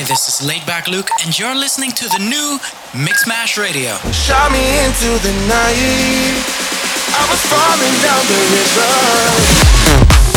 Hi, this is Laidback Luke, and you're listening to the new Mixmash Radio. Shot me into the night. I was falling down the river.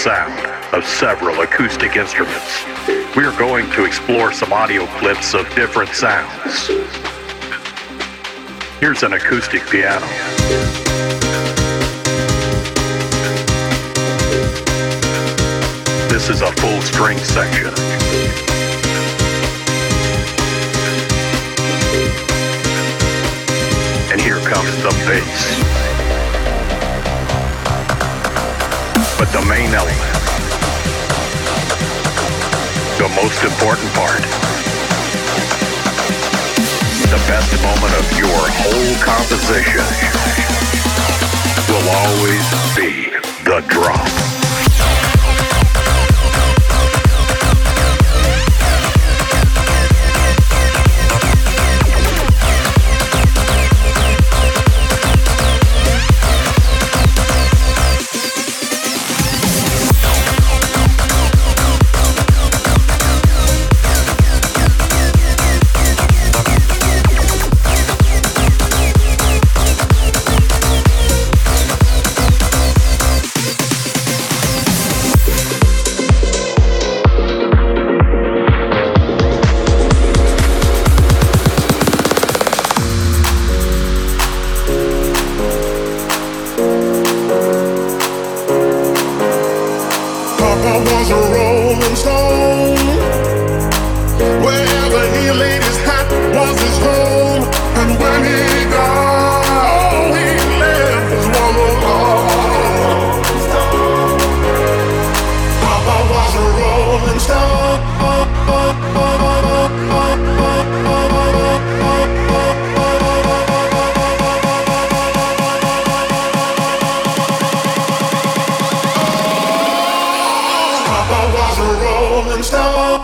Several acoustic instruments. We are going to explore some audio clips of different sounds. Here's an acoustic piano. This is a full string section. And here comes the bass. The main element the most important part. The best moment of your whole composition will always be the drop. a rolling stone.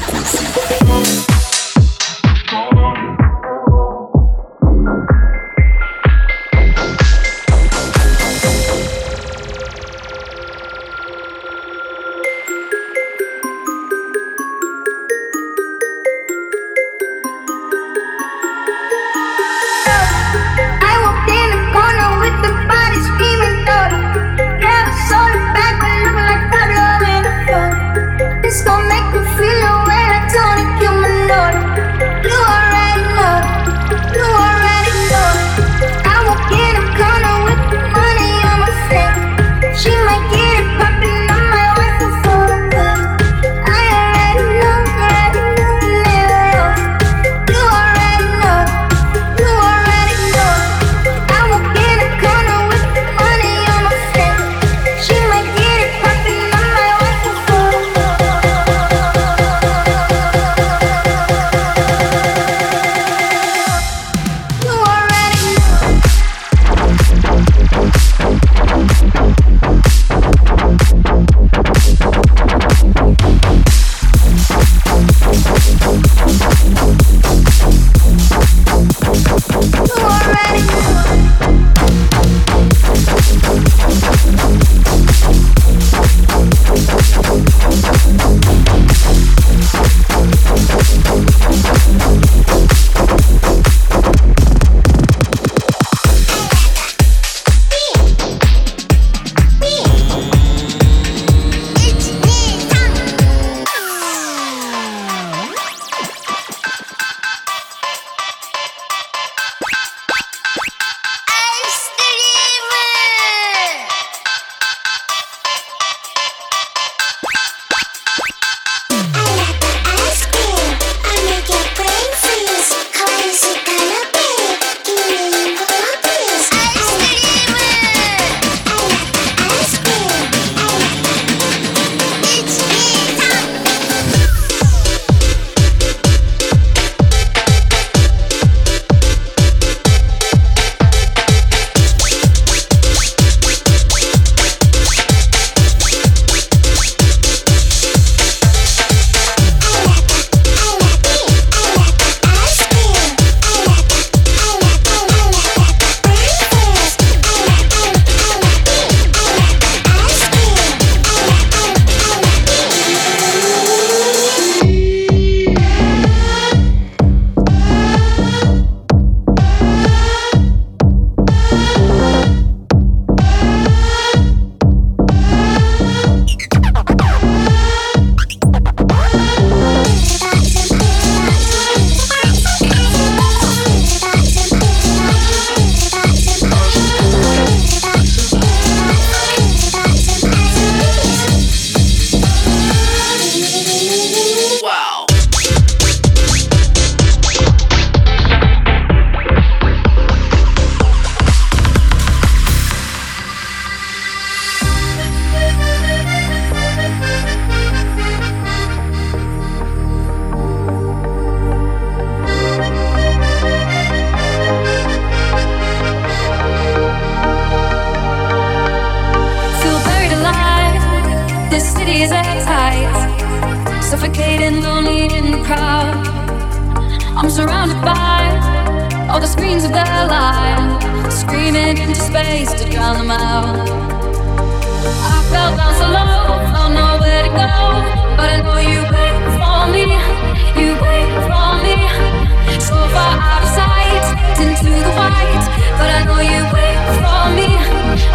Frequency. I'm surrounded by all the screens of their lives, screaming into space to drown them out. I fell down so low, don't know where to go, but I know you wait for me, you wait for me. So far out of sight, into the white, but I know you wait for me.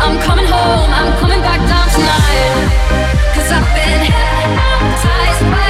I'm coming home, I'm coming back down tonight, cause I've been hypnotized by